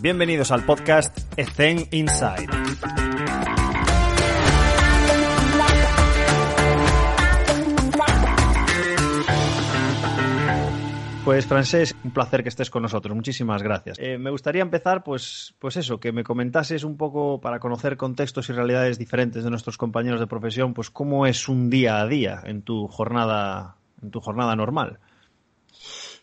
Bienvenidos al podcast Ethen Inside. Pues Francés, un placer que estés con nosotros. Muchísimas gracias. Eh, me gustaría empezar, pues, pues eso, que me comentases un poco para conocer contextos y realidades diferentes de nuestros compañeros de profesión, pues cómo es un día a día en tu jornada, en tu jornada normal.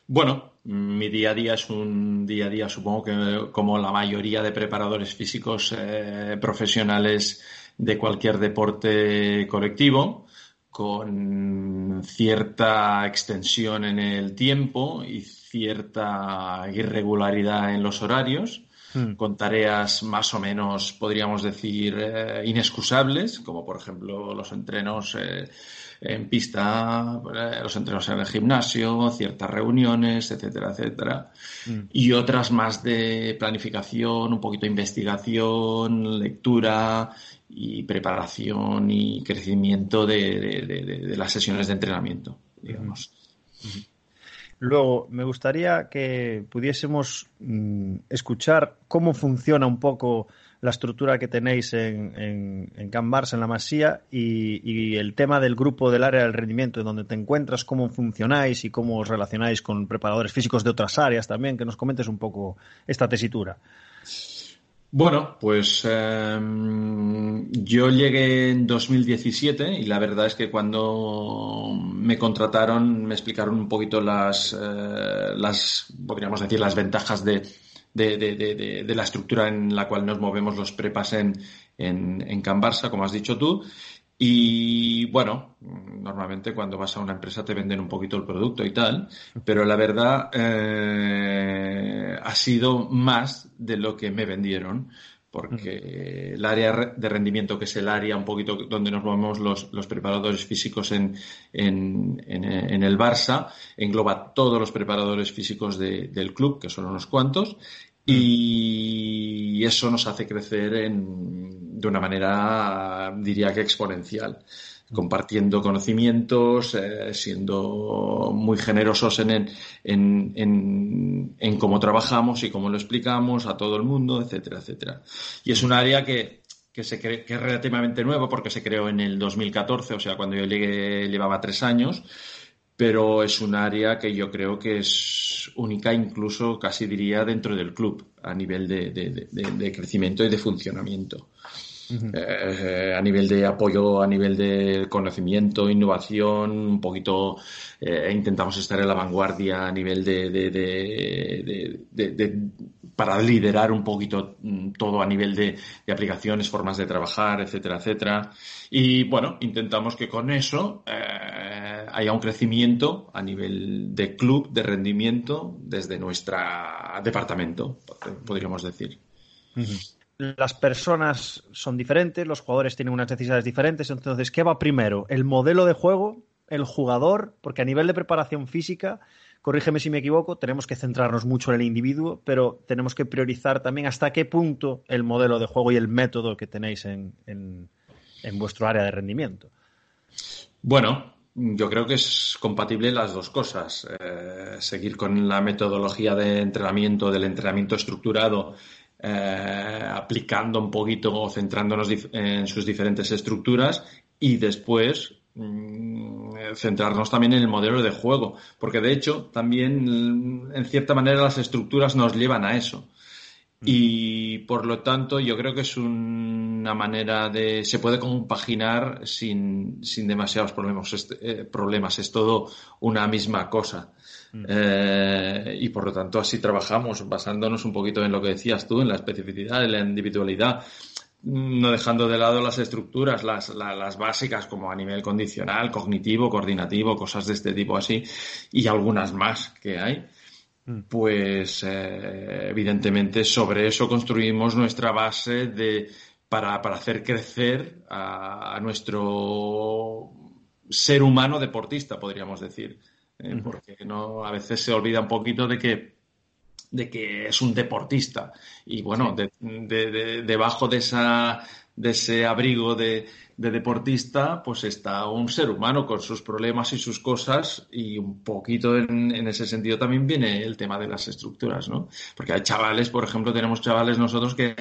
Bueno, mi día a día es un día a día, supongo que como la mayoría de preparadores físicos eh, profesionales de cualquier deporte colectivo con cierta extensión en el tiempo y cierta irregularidad en los horarios, hmm. con tareas más o menos, podríamos decir, eh, inexcusables, como por ejemplo los entrenos eh, en pista, eh, los entrenos en el gimnasio, ciertas reuniones, etcétera, etcétera. Hmm. Y otras más de planificación, un poquito de investigación, lectura y preparación y crecimiento de, las sesiones de entrenamiento, digamos. Luego, me gustaría que pudiésemos mm, escuchar cómo funciona un poco la estructura que tenéis en, en, en Can en la Masía, y, el tema del grupo del área del rendimiento, en donde te encuentras, cómo funcionáis y cómo os relacionáis con preparadores físicos de otras áreas también, que nos comentes un poco esta tesitura. Bueno, pues em, yo llegué en 2017 y la verdad es que cuando me contrataron me explicaron un poquito las, eh, las podríamos decir, las ventajas de, de, de, de, la estructura en la cual nos movemos los prepas en, en, en Can Barça, como has dicho tú. Y bueno, normalmente cuando vas a una empresa te venden un poquito el producto y tal, pero la verdad eh, ha sido más de lo que me vendieron, porque el área de rendimiento, que es el área un poquito donde nos movemos los, los preparadores físicos en, en, en, el Barça, engloba todos los preparadores físicos del club, que son unos cuantos, y eso nos hace crecer de una manera, diría que exponencial, compartiendo conocimientos, eh, siendo muy generosos en, en, en, cómo trabajamos y cómo lo explicamos a todo el mundo, etcétera, etcétera. Y es un área que, que, se que es relativamente nuevo porque se creó en el 2014, o sea, cuando yo llegué llevaba tres años pero es un área que yo creo que es única, incluso casi diría dentro del club, a nivel de, crecimiento y de funcionamiento. Eh, a nivel de apoyo, a nivel de conocimiento, innovación, un poquito eh, intentamos estar en la vanguardia a nivel de, para liderar un poquito mm, todo a nivel de, aplicaciones, formas de trabajar, etcétera, etcétera. Y bueno, intentamos que con eso eh, haya un crecimiento a nivel de club, de rendimiento, desde nuestro departamento, podríamos decir. Las personas son diferentes, los jugadores tienen unas necesidades diferentes, entonces, ¿qué va primero? ¿El modelo de juego? ¿El jugador? Porque a nivel de preparación física, corrígeme si me equivoco, tenemos que centrarnos mucho en el individuo, pero tenemos que priorizar también hasta qué punto el modelo de juego y el método que tenéis en, vuestro área de rendimiento. Bueno, yo creo que es compatible las dos cosas. Eh, seguir con la metodología de entrenamiento, del entrenamiento estructurado, eh, aplicando un poquito o centrándonos en sus diferentes estructuras y después Mm, centrarnos también en el modelo de juego, porque de hecho también en cierta manera las estructuras nos llevan a eso. Mm. Y por lo tanto yo creo que es una manera de... se puede compaginar sin, sin demasiados problemas. Es, eh, problemas. es todo una misma cosa. Mm. Eh, y por lo tanto así trabajamos, basándonos un poquito en lo que decías tú, en la especificidad, en la individualidad no dejando de lado las estructuras, las, las, básicas como a nivel condicional, cognitivo, coordinativo, cosas de este tipo así, y algunas más que hay, mm. pues eh, evidentemente sobre eso construimos nuestra base de, para, para hacer crecer a, nuestro ser humano deportista, podríamos decir. Eh, porque no, a veces se olvida un poquito de que de que es un deportista. Y bueno, de, debajo de esa, de ese abrigo de, deportista, pues está un ser humano con sus problemas y sus cosas y un poquito en, en, ese sentido también viene el tema de las estructuras, ¿no? Porque hay chavales, por ejemplo, tenemos chavales nosotros que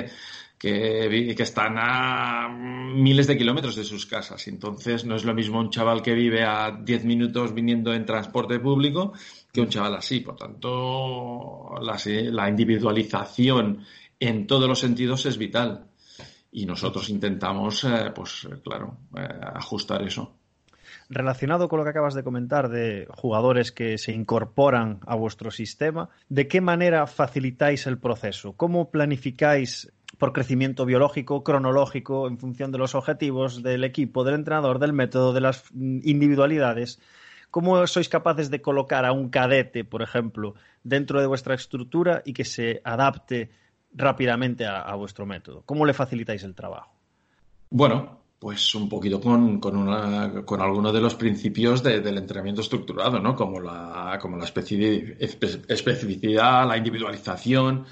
que, están a miles de kilómetros de sus casas. Entonces, no es lo mismo un chaval que vive a 10 minutos viniendo en transporte público que un chaval así. Por tanto, la, individualización en todos los sentidos es vital. Y nosotros intentamos, eh, pues claro, eh, ajustar eso. Relacionado con lo que acabas de comentar de jugadores que se incorporan a vuestro sistema, ¿de qué manera facilitáis el proceso? ¿Cómo planificáis por crecimiento biológico, cronológico, en función de los objetivos del equipo, del entrenador, del método, de las individualidades. ¿Cómo sois capaces de colocar a un cadete, por ejemplo, dentro de vuestra estructura y que se adapte rápidamente a, vuestro método? ¿Cómo le facilitáis el trabajo? Bueno, pues un poquito con, con, algunos de los principios del entrenamiento estructurado, ¿no? Como la, como la especificidad, la individualización,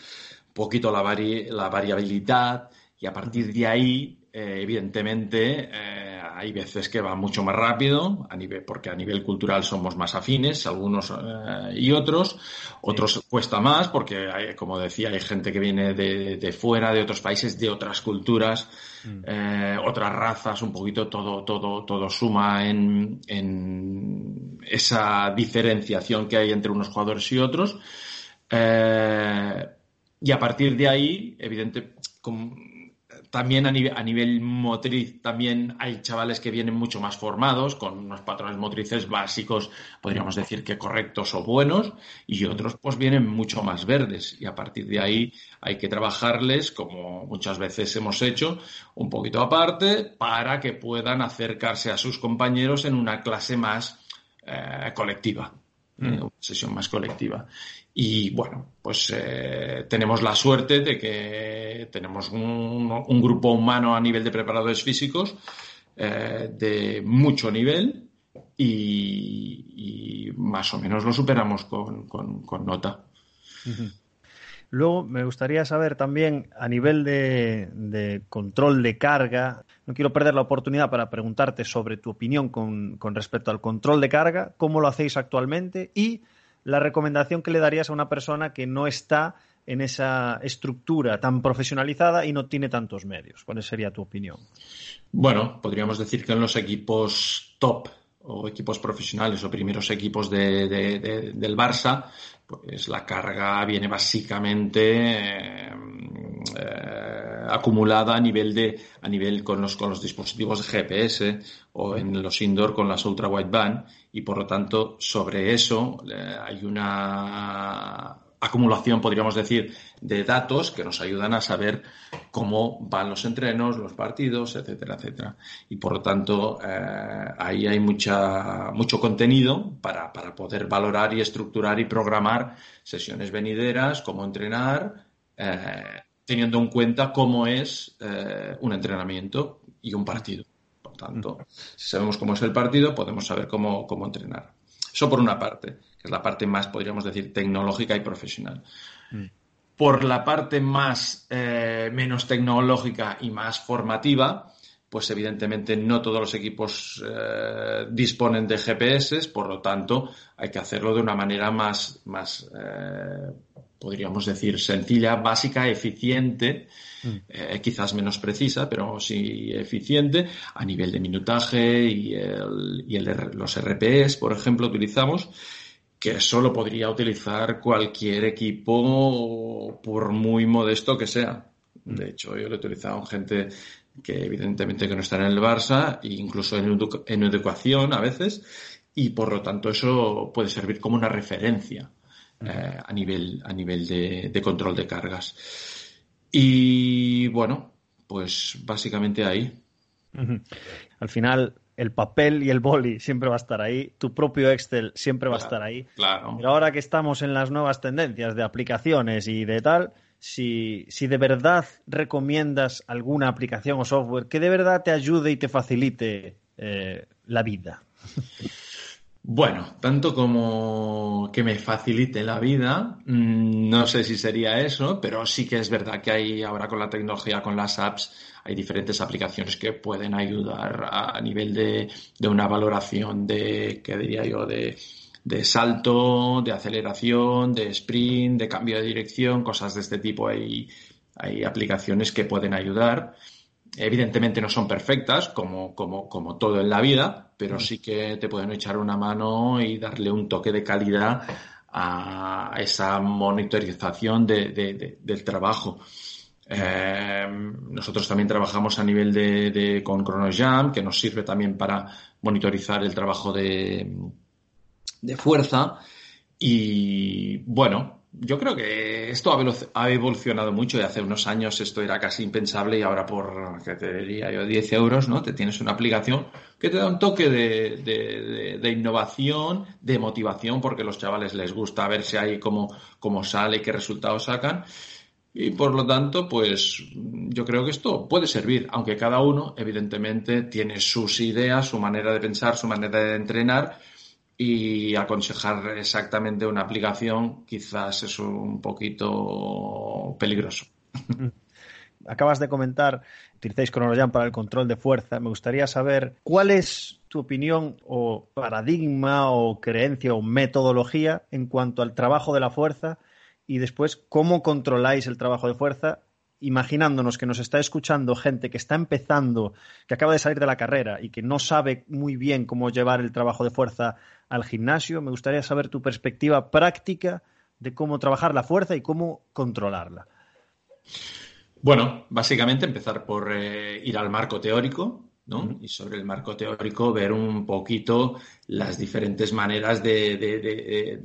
poquito la, la variabilidad y a partir de ahí, eh, evidentemente, eh, hay veces que va mucho más rápido, a nivel, porque a nivel cultural somos más afines, algunos eh, y otros. Otros cuesta más, porque, hay, como decía, hay gente que viene de, de, fuera, de otros países, de otras culturas, mm. otras razas, un poquito todo, todo, todo suma en, en esa diferenciación que hay entre unos jugadores y otros. Y a partir de ahí, evidente, también a nivel, motriz, también hay chavales que vienen mucho más formados, con unos patrones motrices básicos, podríamos decir que correctos o buenos, y otros pues vienen mucho más verdes. Y a partir de ahí hay que trabajarles, como muchas veces hemos hecho, un poquito aparte, para que puedan acercarse a sus compañeros en una clase más eh, colectiva, mm. una sesión más colectiva. Y bueno, pues eh, tenemos la suerte de que tenemos un, grupo humano a nivel de preparadores físicos eh, de mucho nivel y, más o menos lo superamos con, nota. Luego me gustaría saber también a nivel de, control de carga, no quiero perder la oportunidad para preguntarte sobre tu opinión con, con respecto al control de carga, cómo lo hacéis actualmente y la recomendación que le darías a una persona que no está en esa estructura tan profesionalizada y no tiene tantos medios? ¿Cuál sería tu opinión? Bueno, podríamos decir que en los equipos top o equipos profesionales o primeros equipos del Barça, pues la carga viene básicamente eh, eh, acumulada a nivel de a nivel con los con los dispositivos de GPS o en los indoor con las ultra wideband y por lo tanto sobre eso eh, hay una acumulación, podríamos decir, de datos que nos ayudan a saber cómo van los entrenos, los partidos, etcétera, etcétera. Y por lo tanto, eh, ahí hay mucha, mucho contenido para, para, poder valorar y estructurar y programar sesiones venideras, cómo entrenar, eh, teniendo en cuenta cómo es un entrenamiento y un partido tanto, si sabemos cómo es el partido, podemos saber cómo, cómo entrenar. Eso por una parte, que es la parte más, podríamos decir, tecnológica y profesional. Mm. Por la parte más, eh, menos tecnológica y más formativa, pues evidentemente no todos los equipos eh, disponen de GPS, por lo tanto hay que hacerlo de una manera más, más eh, podríamos decir, sencilla, básica, eficiente, mm. eh, quizás menos precisa, pero sí eficiente, a nivel de minutaje y, el, y el los RPs, por ejemplo, utilizamos, que solo podría utilizar cualquier equipo, por muy modesto que sea. Mm. De hecho, yo lo he utilizado en gente que evidentemente que no está en el Barça, e incluso en, en educación a veces, y por lo tanto eso puede servir como una referencia. Eh, a nivel, a nivel de, control de cargas. Y bueno, pues básicamente ahí. Al final, el papel y el boli siempre va a estar ahí, tu propio Excel siempre va a estar ahí. Claro. Pero ahora que estamos en las nuevas tendencias de aplicaciones y de tal, si, si, de verdad recomiendas alguna aplicación o software que de verdad te ayude y te facilite eh, la vida. Bueno, tanto como que me facilite la vida, mm, no sé si sería eso, pero sí que es verdad que hay ahora con la tecnología, con las apps, hay diferentes aplicaciones que pueden ayudar a, nivel de, una valoración de, ¿qué diría yo?, de, de salto, de aceleración, de sprint, de cambio de dirección, cosas de este tipo. Hay, hay aplicaciones que pueden ayudar. Evidentemente no son perfectas, como, como, como todo en la vida, pero sí que te pueden echar una mano y darle un toque de calidad a esa monitorización del trabajo. Eh, nosotros también trabajamos a nivel de, con ChronoJam, que nos sirve también para monitorizar el trabajo de, de fuerza. Y bueno, yo creo que esto ha evolucionado mucho y hace unos años esto era casi impensable y ahora por, ¿qué te diría yo? 10 euros, ¿no? Te tienes una aplicación que te da un toque de, de, innovación, de motivación, porque a los chavales les gusta ver si hay cómo, cómo sale, qué resultados sacan. Y por lo tanto, pues yo creo que esto puede servir, aunque cada uno, evidentemente, tiene sus ideas, su manera de pensar, su manera de entrenar y aconsejar exactamente una aplicación quizás es un poquito peligroso. Acabas de comentar, utilizáis ChronoJam para el control de fuerza. Me gustaría saber cuál es tu opinión o paradigma o creencia o metodología en cuanto al trabajo de la fuerza y después cómo controláis el trabajo de fuerza imaginándonos que nos está escuchando gente que está empezando, que acaba de salir de la carrera y que no sabe muy bien cómo llevar el trabajo de fuerza al gimnasio, me gustaría saber tu perspectiva práctica de cómo trabajar la fuerza y cómo controlarla. Bueno, básicamente empezar por eh, ir al marco teórico, y sobre el marco teórico ver un poquito las diferentes maneras de,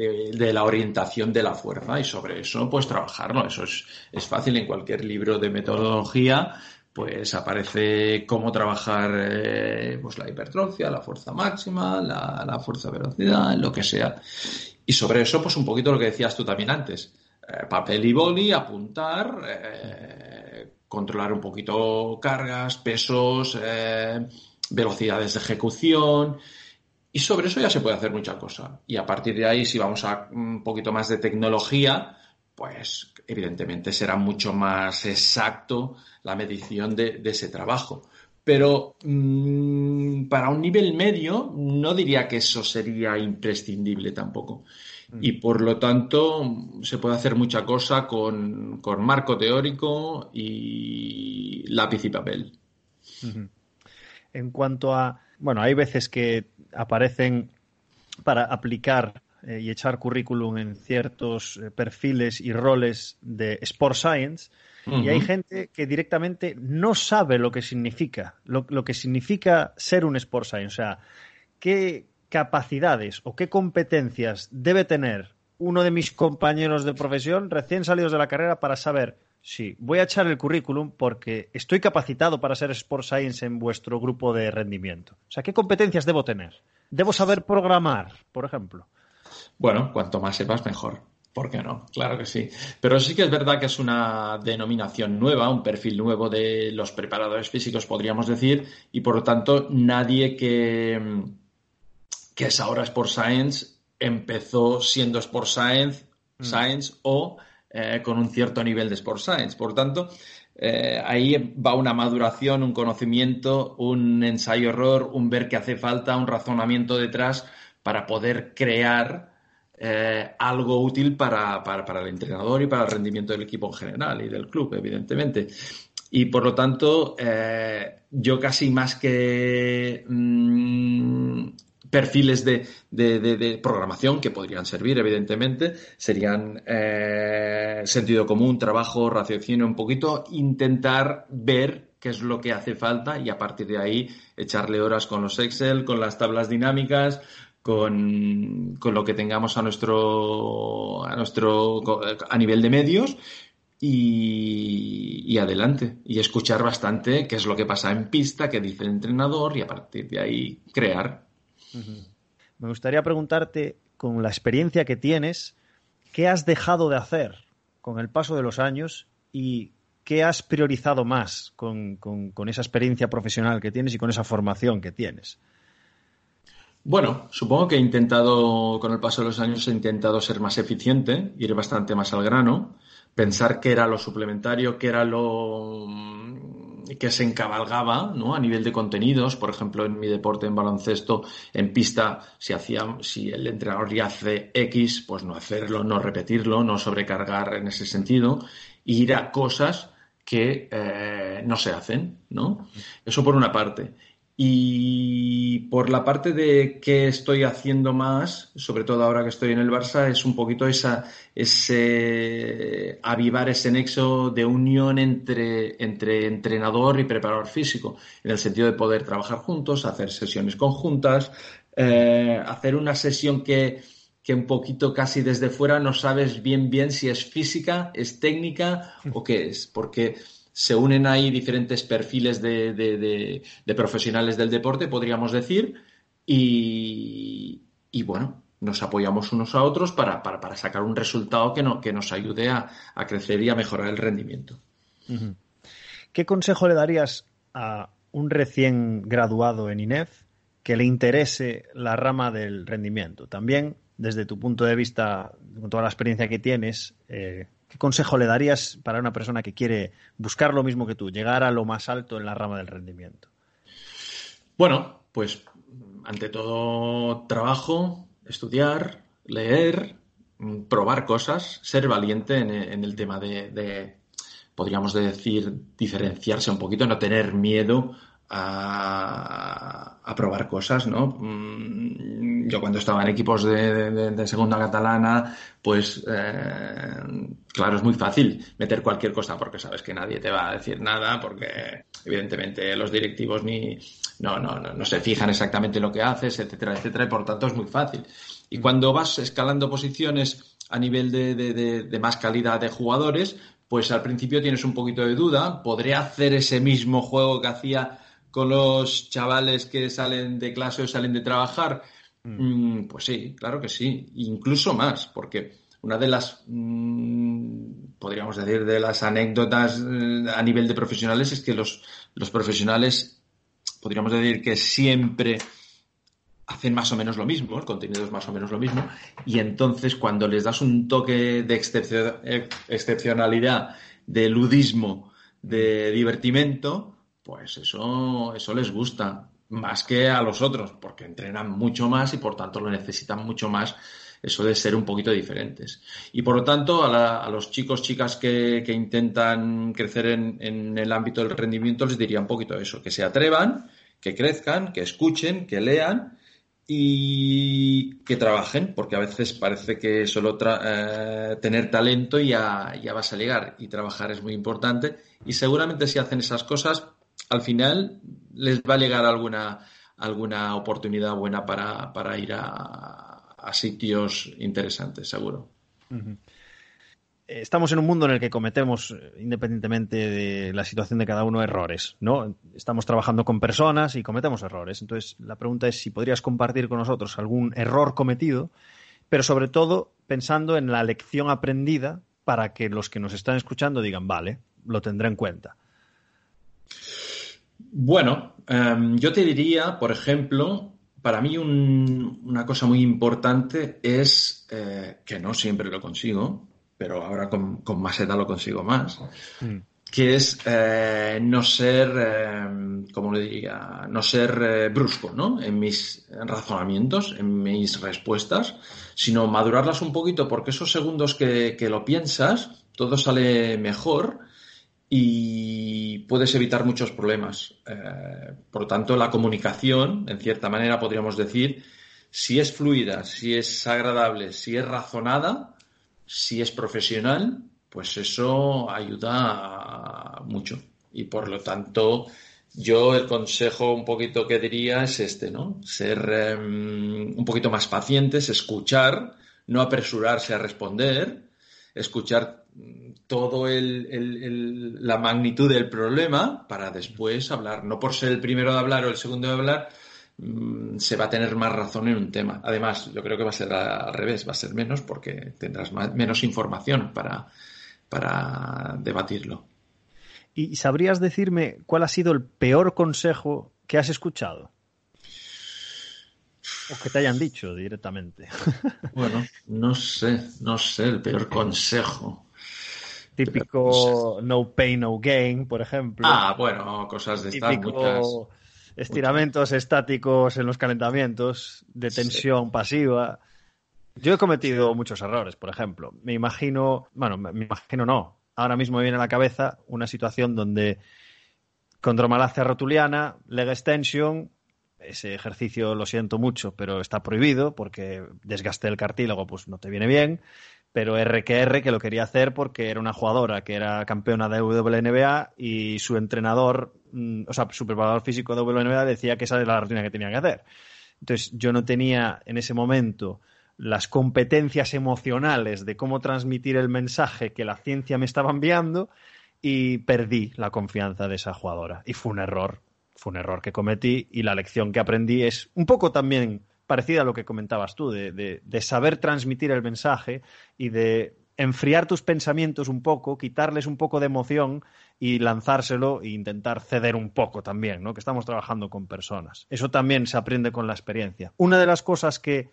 la orientación de la fuerza y sobre eso pues trabajarlo. Eso es, es fácil en cualquier libro de metodología pues aparece cómo trabajar eh, pues la hipertrofia, la fuerza máxima, la, fuerza velocidad, lo que sea. Y sobre eso, pues un poquito lo que decías tú también antes. Eh, papel y boli, apuntar, eh, controlar un poquito cargas, pesos, velocidades de ejecución. Y sobre eso ya se puede hacer mucha cosa. Y a partir de ahí, si vamos a un poquito más de tecnología, pues evidentemente será mucho más exacto la medición de, ese trabajo. Pero mm, para un nivel medio no diría que eso sería imprescindible tampoco. Mm. Y por lo tanto, se puede hacer mucha cosa con, marco teórico y lápiz y papel. En cuanto a, bueno, hay veces que aparecen para aplicar eh, y echar currículum en ciertos eh, perfiles y roles de Sport Science. Y hay gente que directamente no sabe lo que significa, lo, lo, que significa ser un Sport Science. O sea, qué, capacidades o qué competencias debe tener uno de mis compañeros de profesión recién salidos de la carrera para saber si voy a echar el currículum porque estoy capacitado para ser Sport Science en vuestro grupo de rendimiento. O sea, ¿qué competencias debo tener? ¿Debo saber programar, por ejemplo? Bueno, cuanto más sepas, mejor. ¿Por qué no? Claro que sí. Pero sí que es verdad que es una denominación nueva, un perfil nuevo de los preparadores físicos, podríamos decir, y por lo tanto nadie que que es ahora Sport Science, empezó siendo Sport Science, mm. Science o eh, con un cierto nivel de Sport Science. Por tanto, eh, ahí va una maduración, un conocimiento, un ensayo-error, un ver qué hace falta, un razonamiento detrás para poder crear eh, algo útil para, el entrenador y para el rendimiento del equipo en general y del club, evidentemente. Y por lo tanto, yo casi más que mm, perfiles de, programación que podrían servir, evidentemente, serían eh, sentido común, trabajo, raciocinio un poquito, intentar ver qué es lo que hace falta y a partir de ahí echarle horas con los Excel, con las tablas dinámicas, con, con lo que tengamos a nuestro, a nuestro, a nivel de medios y, y, adelante. Y escuchar bastante qué es lo que pasa en pista, qué dice el entrenador y a partir de ahí crear. Me gustaría preguntarte, con la experiencia que tienes, ¿qué has dejado de hacer con el paso de los años y qué has priorizado más con, esa experiencia profesional que tienes y con esa formación que tienes? Bueno, supongo que he intentado, con el paso de los años, he intentado ser más eficiente, ir bastante más al grano, pensar qué era lo suplementario, qué era lo mm, que se encabalgaba ¿no? a nivel de contenidos. Por ejemplo, en mi deporte, en baloncesto, en pista, si, hacía, si el entrenador ya hace X, pues no hacerlo, no repetirlo, no sobrecargar en ese sentido, ir a cosas que eh, no se hacen, ¿no? Eso por una parte. Y por la parte de qué estoy haciendo más, sobre todo ahora que estoy en el Barça, es un poquito esa, ese avivar ese nexo de unión entre, entre entrenador y preparador físico, en el sentido de poder trabajar juntos, hacer sesiones conjuntas, eh, hacer una sesión que, que un poquito casi desde fuera no sabes bien bien si es física, es técnica o qué es, porque se unen ahí diferentes perfiles de, profesionales del deporte, podríamos decir, y, bueno, nos apoyamos unos a otros para, sacar un resultado que, no, que nos ayude a, crecer y a mejorar el rendimiento. ¿Qué consejo le darías a un recién graduado en INEF que le interese la rama del rendimiento? También, desde tu punto de vista, con toda la experiencia que tienes, eh, ¿Qué consejo le darías para una persona que quiere buscar lo mismo que tú, llegar a lo más alto en la rama del rendimiento? Bueno, pues ante todo trabajo, estudiar, leer, probar cosas, ser valiente en, el tema de, podríamos decir, diferenciarse un poquito, no tener miedo a, probar cosas, ¿no? Mm, yo cuando estaba en equipos de, segunda catalana, pues eh, claro, es muy fácil meter cualquier cosa porque sabes que nadie te va a decir nada, porque evidentemente los directivos ni no, no, no, no se fijan exactamente en lo que haces, etcétera, etcétera, y por tanto es muy fácil. Y cuando vas escalando posiciones a nivel de más calidad de jugadores, pues al principio tienes un poquito de duda, podré hacer ese mismo juego que hacía con los chavales que salen de clase o salen de trabajar? Mm. Mm, pues sí, claro que sí, incluso más, porque una de las, mm, podríamos decir, de las anécdotas eh, a nivel de profesionales es que los, los profesionales, podríamos decir que siempre hacen más o menos lo mismo, el contenido es más o menos lo mismo, y entonces cuando les das un toque de excepcionalidad, de ludismo, de divertimento, pues eso, eso les gusta más que a los otros, porque entrenan mucho más y por tanto lo necesitan mucho más eso de ser un poquito diferentes. Y por lo tanto, a, los chicos, chicas que, intentan crecer en, el ámbito del rendimiento, les diría un poquito eso, que se atrevan, que crezcan, que escuchen, que lean y que trabajen, porque a veces parece que solo eh, tener talento ya, ya vas a llegar y trabajar es muy importante. Y seguramente si hacen esas cosas, al final les va a llegar alguna, alguna oportunidad buena para, ir a, sitios interesantes, seguro. Estamos en un mundo en el que cometemos, independientemente de la situación de cada uno, errores, ¿no? Estamos trabajando con personas y cometemos errores. Entonces, la pregunta es si podrías compartir con nosotros algún error cometido, pero sobre todo pensando en la lección aprendida para que los que nos están escuchando digan, vale, lo tendré en cuenta. Bueno, em, yo te diría, por ejemplo, para mí una cosa muy importante es eh, que no siempre lo consigo, pero ahora con, más edad lo consigo más, mm. que es eh, no ser, em, como le diría, no ser eh, brusco, ¿no? En mis razonamientos, en mis respuestas, sino madurarlas un poquito, porque esos segundos que, que lo piensas, todo sale mejor y puedes evitar muchos problemas. Eh, por lo tanto, la comunicación, en cierta manera, podríamos decir, si es fluida, si es agradable, si es razonada, si es profesional, pues eso ayuda mucho. Y por lo tanto, yo el consejo un poquito que diría es este, ¿no? Ser em, un poquito más pacientes, escuchar, no apresurarse a responder, escuchar todo el, la magnitud del problema para después hablar. No por ser el primero de hablar o el segundo de hablar, mm, se va a tener más razón en un tema. Además, yo creo que va a ser al revés, va a ser menos porque tendrás menos información para, para debatirlo. ¿Y sabrías decirme cuál ha sido el peor consejo que has escuchado? O que te hayan dicho directamente. Bueno, no sé, no sé, el peor consejo. Típico no pay, no gain, por ejemplo. Ah, bueno, cosas de estas muchas. Estiramientos estáticos en los calentamientos, de tensión pasiva. Yo he cometido muchos errores, por ejemplo. Me imagino, bueno, me imagino no. Ahora mismo me viene a la cabeza una situación donde condromalacia rotuliana, leg extension, ese ejercicio lo siento mucho, pero está prohibido porque desgasté el cartílago, pues no te viene bien. Pero RQR que lo quería hacer porque era una jugadora que era campeona de WNBA y su entrenador, mm, o sea, su preparador físico de WNBA decía que esa era la rutina que tenía que hacer. Entonces yo no tenía en ese momento las competencias emocionales de cómo transmitir el mensaje que la ciencia me estaba enviando y perdí la confianza de esa jugadora. Y fue un error, fue un error que cometí y la lección que aprendí es un poco también parecida a lo que comentabas tú, de, de, saber transmitir el mensaje y de enfriar tus pensamientos un poco, quitarles un poco de emoción y lanzárselo e intentar ceder un poco también, ¿no? Que estamos trabajando con personas. Eso también se aprende con la experiencia. Una de las cosas que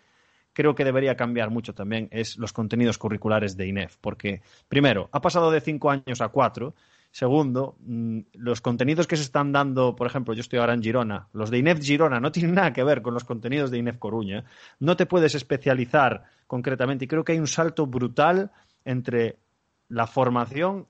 creo que debería cambiar mucho también es los contenidos curriculares de INEF, porque primero, ha pasado de cinco años a cuatro. Segundo, mm, los contenidos que se están dando, por ejemplo, yo estoy ahora en Girona, los de INEF Girona no tienen nada que ver con los contenidos de INEF Coruña. No te puedes especializar concretamente y creo que hay un salto brutal entre la formación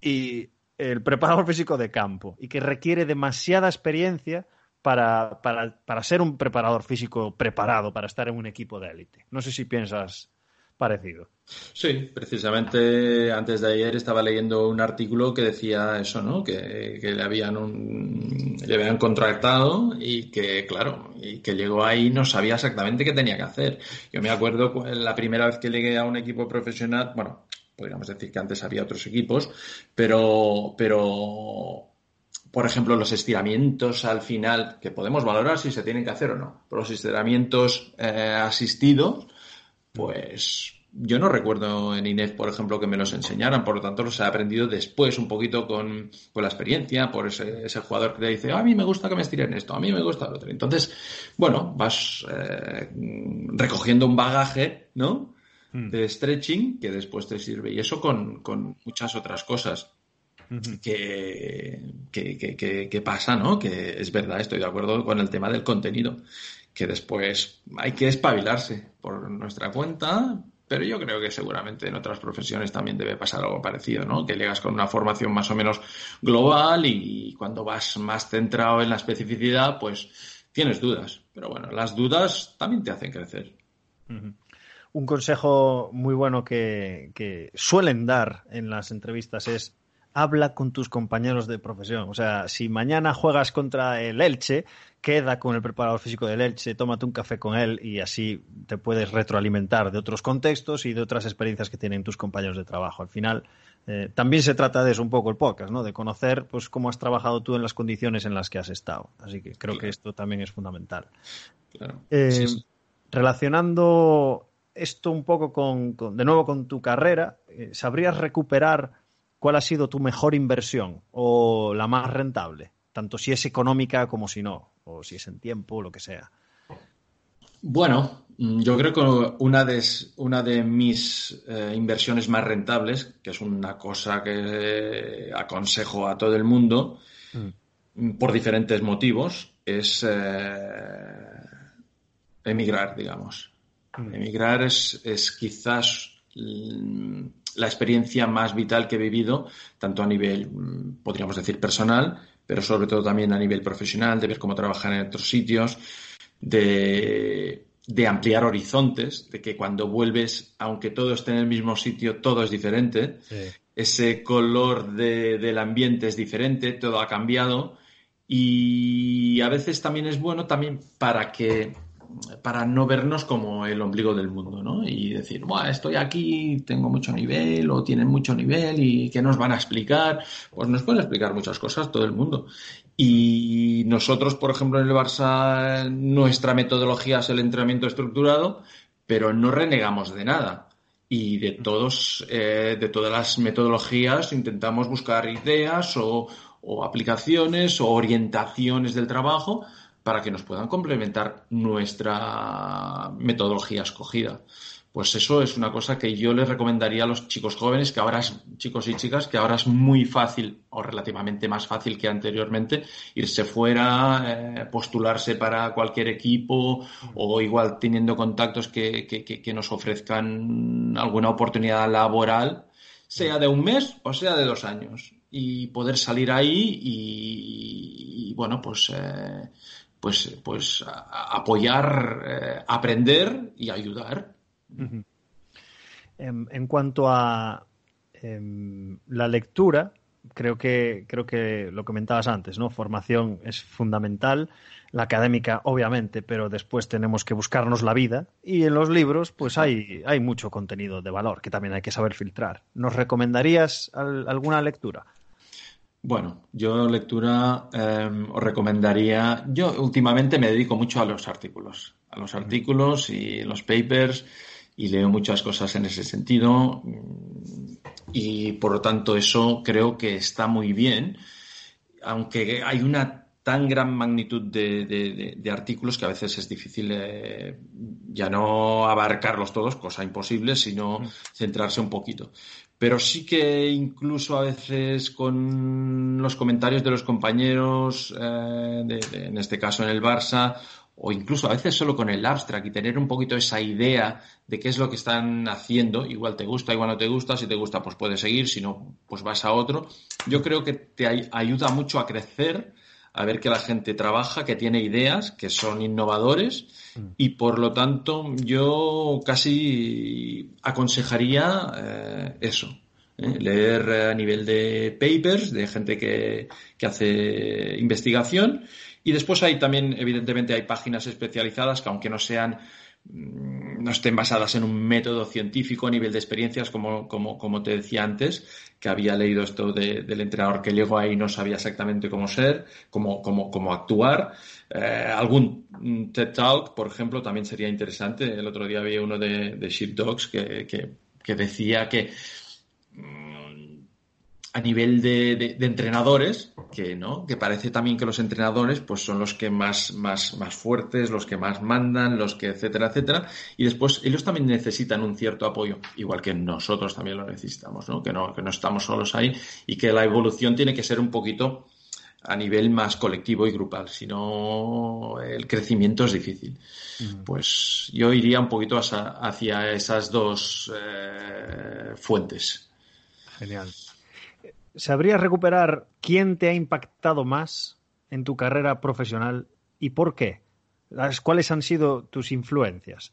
y el preparador físico de campo y que requiere demasiada experiencia para, para, para, ser un preparador físico preparado para estar en un equipo de élite. No sé si piensas parecido. Sí, precisamente antes de ayer estaba leyendo un artículo que decía eso, ¿no? Que, le habían un, le habían contratado y que, claro, y que llegó ahí y no sabía exactamente qué tenía que hacer. Yo me acuerdo la primera vez que llegué a un equipo profesional, bueno, podríamos decir que antes había otros equipos, pero, pero por ejemplo, los estiramientos al final, que podemos valorar si se tienen que hacer o no, pero los estiramientos eh, asistidos, pues yo no recuerdo en INEF, por ejemplo, que me los enseñaran, por lo tanto los he aprendido después un poquito con, la experiencia, por ese, jugador que te dice, a mí me gusta que me estiren esto, a mí me gusta lo otro. Entonces, bueno, vas eh, recogiendo un bagaje, ¿no? Hmm. De stretching que después te sirve. Y eso con, con muchas otras cosas que, pasa, ¿no? Que es verdad, estoy de acuerdo con el tema del contenido, que después hay que espabilarse por nuestra cuenta, pero yo creo que seguramente en otras profesiones también debe pasar algo parecido, ¿no? Que llegas con una formación más o menos global y cuando vas más centrado en la especificidad, pues tienes dudas. Pero bueno, las dudas también te hacen crecer. Un consejo muy bueno que suelen dar en las entrevistas es habla con tus compañeros de profesión. O sea, si mañana juegas contra el Elche, queda con el preparador físico del Elche, tómate un café con él y así te puedes retroalimentar de otros contextos y de otras experiencias que tienen tus compañeros de trabajo. Al final, eh, también se trata de eso un poco el podcast, ¿no? De conocer pues cómo has trabajado tú en las condiciones en las que has estado. Así que creo que esto también es fundamental. Eh, relacionando esto un poco con, de nuevo con tu carrera, eh, ¿sabrías recuperar ¿cuál ha sido tu mejor inversión o la más rentable? Tanto si es económica como si no, o si es en tiempo, o lo que sea. Bueno, mm, yo creo que una de, una de mis eh, inversiones más rentables, que es una cosa que aconsejo a todo el mundo, mm. por diferentes motivos, es eh, emigrar, digamos. Mm. Emigrar es, es quizás la experiencia más vital que he vivido, tanto a nivel, mm, podríamos decir, personal, pero sobre todo también a nivel profesional, de ver cómo trabajar en otros sitios, de, ampliar horizontes, de que cuando vuelves, aunque todo esté en el mismo sitio, todo es diferente. Ese color del ambiente es diferente, todo ha cambiado. Y a veces también es bueno también para que para no vernos como el ombligo del mundo, ¿no? Y decir, Buah, estoy aquí, tengo mucho nivel o tienen mucho nivel y ¿qué nos van a explicar? Pues nos pueden explicar muchas cosas todo el mundo. Y nosotros, por ejemplo, en el Barça, nuestra metodología es el entrenamiento estructurado, pero no renegamos de nada. Y de todos, eh, de todas las metodologías intentamos buscar ideas o, o aplicaciones o orientaciones del trabajo para que nos puedan complementar nuestra metodología escogida. Pues eso es una cosa que yo les recomendaría a los chicos jóvenes, que ahora es, chicos y chicas, que ahora es muy fácil o relativamente más fácil que anteriormente irse fuera, eh, postularse para cualquier equipo o igual teniendo contactos que, que, nos ofrezcan alguna oportunidad laboral, sea de un mes o sea de dos años. Y poder salir ahí y, bueno, pues, eh, pues, pues apoyar, eh, aprender y ayudar. Em, en, cuanto a em, la lectura, creo que, creo que lo comentabas antes, ¿no? Formación es fundamental, la académica, obviamente, pero después tenemos que buscarnos la vida. Y en los libros, pues hay, hay mucho contenido de valor que también hay que saber filtrar. ¿Nos recomendarías alguna lectura? Bueno, yo lectura em, os recomendaría. Yo últimamente me dedico mucho a los artículos, a los artículos y los papers y leo muchas cosas en ese sentido y por lo tanto eso creo que está muy bien, aunque hay una tan gran magnitud de, artículos que a veces es difícil eh, ya no abarcarlos todos, cosa imposible, sino centrarse un poquito. Pero sí que incluso a veces con los comentarios de los compañeros, eh, en este caso en el Barça, o incluso a veces solo con el abstract y tener un poquito esa idea de qué es lo que están haciendo, igual te gusta, igual no te gusta, si te gusta pues puedes seguir, si no pues vas a otro. Yo creo que te ayuda mucho a crecer, a ver que la gente trabaja, que tiene ideas, que son innovadores mm. y por lo tanto yo casi aconsejaría eh, eso. ¿eh? leer a nivel de papers de gente que, que hace investigación y después hay también, evidentemente, hay páginas especializadas que aunque no sean no estén basadas en un método científico a nivel de experiencias, como, como, como te decía antes, que había leído esto del entrenador que llegó ahí y no sabía exactamente cómo ser, cómo, cómo, cómo actuar. Eh, algún TED Talk, por ejemplo, también sería interesante. El otro día había uno de, de Sheepdogs que, que, que decía que a nivel de, entrenadores, que no, que parece también que los entrenadores pues son los que más, más, más fuertes, los que más mandan, los que etcétera, etcétera, y después ellos también necesitan un cierto apoyo, igual que nosotros también lo necesitamos, ¿no? Que no, que no estamos solos ahí y que la evolución tiene que ser un poquito a nivel más colectivo y grupal, si no el crecimiento es difícil. Pues yo iría un poquito hacia, esas dos eh, fuentes. Genial. ¿Sabrías recuperar quién te ha impactado más en tu carrera profesional y por qué? ¿Cuáles han sido tus influencias?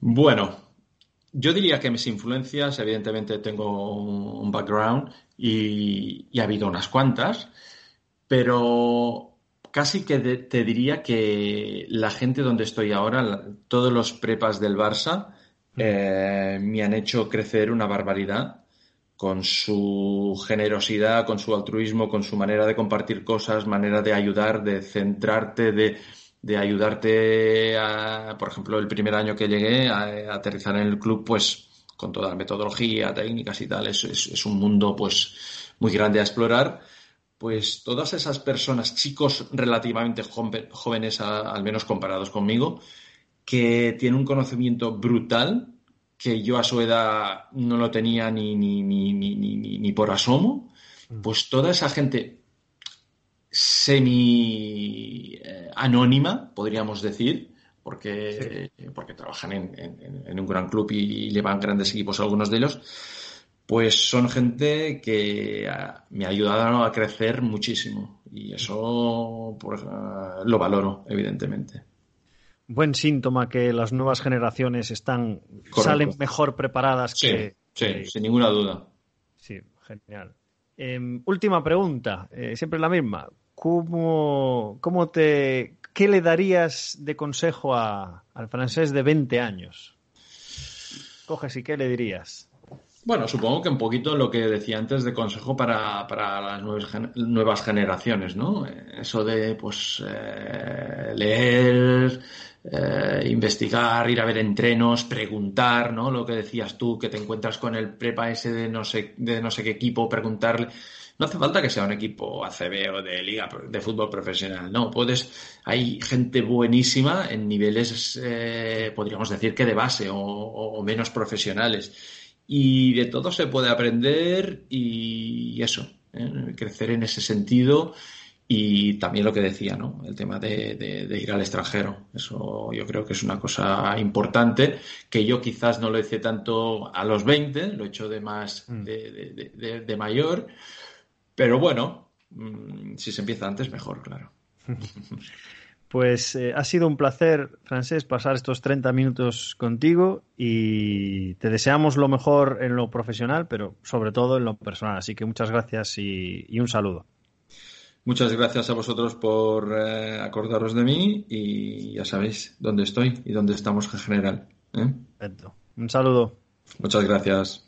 Bueno, yo diría que mis influencias, evidentemente tengo un background y, ha habido unas cuantas, pero casi que te diría que la gente donde estoy ahora, todos los prepas del Barça, eh, me han hecho crecer una barbaridad con su generosidad, con su altruismo, con su manera de compartir cosas, manera de ayudar, de centrarte, de, ayudarte, a, por ejemplo, el primer año que llegué a, aterrizar en el club, pues con toda la metodología, técnicas y tal, es, es, un mundo pues muy grande a explorar. Pues todas esas personas, chicos relativamente jóvenes, al menos comparados conmigo, que tienen un conocimiento brutal que yo a su edad no lo tenía ni, ni, ni, ni por asomo, mm. pues toda esa gente semi eh, anónima, podríamos decir, porque, porque trabajan en, un gran club y, llevan grandes equipos algunos de ellos, pues son gente que ah, me ha ayudado a crecer muchísimo. Y eso ah, lo valoro, evidentemente buen síntoma que las nuevas generaciones están salen mejor preparadas que. Sí, sin ninguna duda. Sí, genial. Em, última pregunta, eh, siempre la misma. ¿Cómo, ¿Cómo te. ¿Qué le darías de consejo a, al francés de 20 años? Coges y qué le dirías. Bueno, supongo que un poquito lo que decía antes de consejo para, las nuevas, generaciones, ¿no? Eso de, pues, eh, leer, eh, investigar, ir a ver entrenos, preguntar, ¿no? Lo que decías tú, que te encuentras con el prepa ese de no sé, de no sé qué equipo, preguntarle. No hace falta que sea un equipo ACB o de liga de fútbol profesional, no. Puedes, hay gente buenísima en niveles, eh, podríamos decir que de base o menos profesionales y de todo se puede aprender y eso, ¿eh? crecer en ese sentido y también lo que decía, ¿no? El tema de, ir al extranjero. Eso yo creo que es una cosa importante que yo quizás no lo hice tanto a los 20, lo he hecho de más mm. de, mayor, pero bueno, mm, si se empieza antes, mejor, claro. Pues eh, ha sido un placer, Francés, pasar estos 30 minutos contigo y te deseamos lo mejor en lo profesional, pero sobre todo en lo personal. Así que muchas gracias y, un saludo. Muchas gracias a vosotros por eh, acordaros de mí y ya sabéis dónde estoy y dónde estamos en general. ¿eh? Perfecto. Un saludo. Muchas gracias.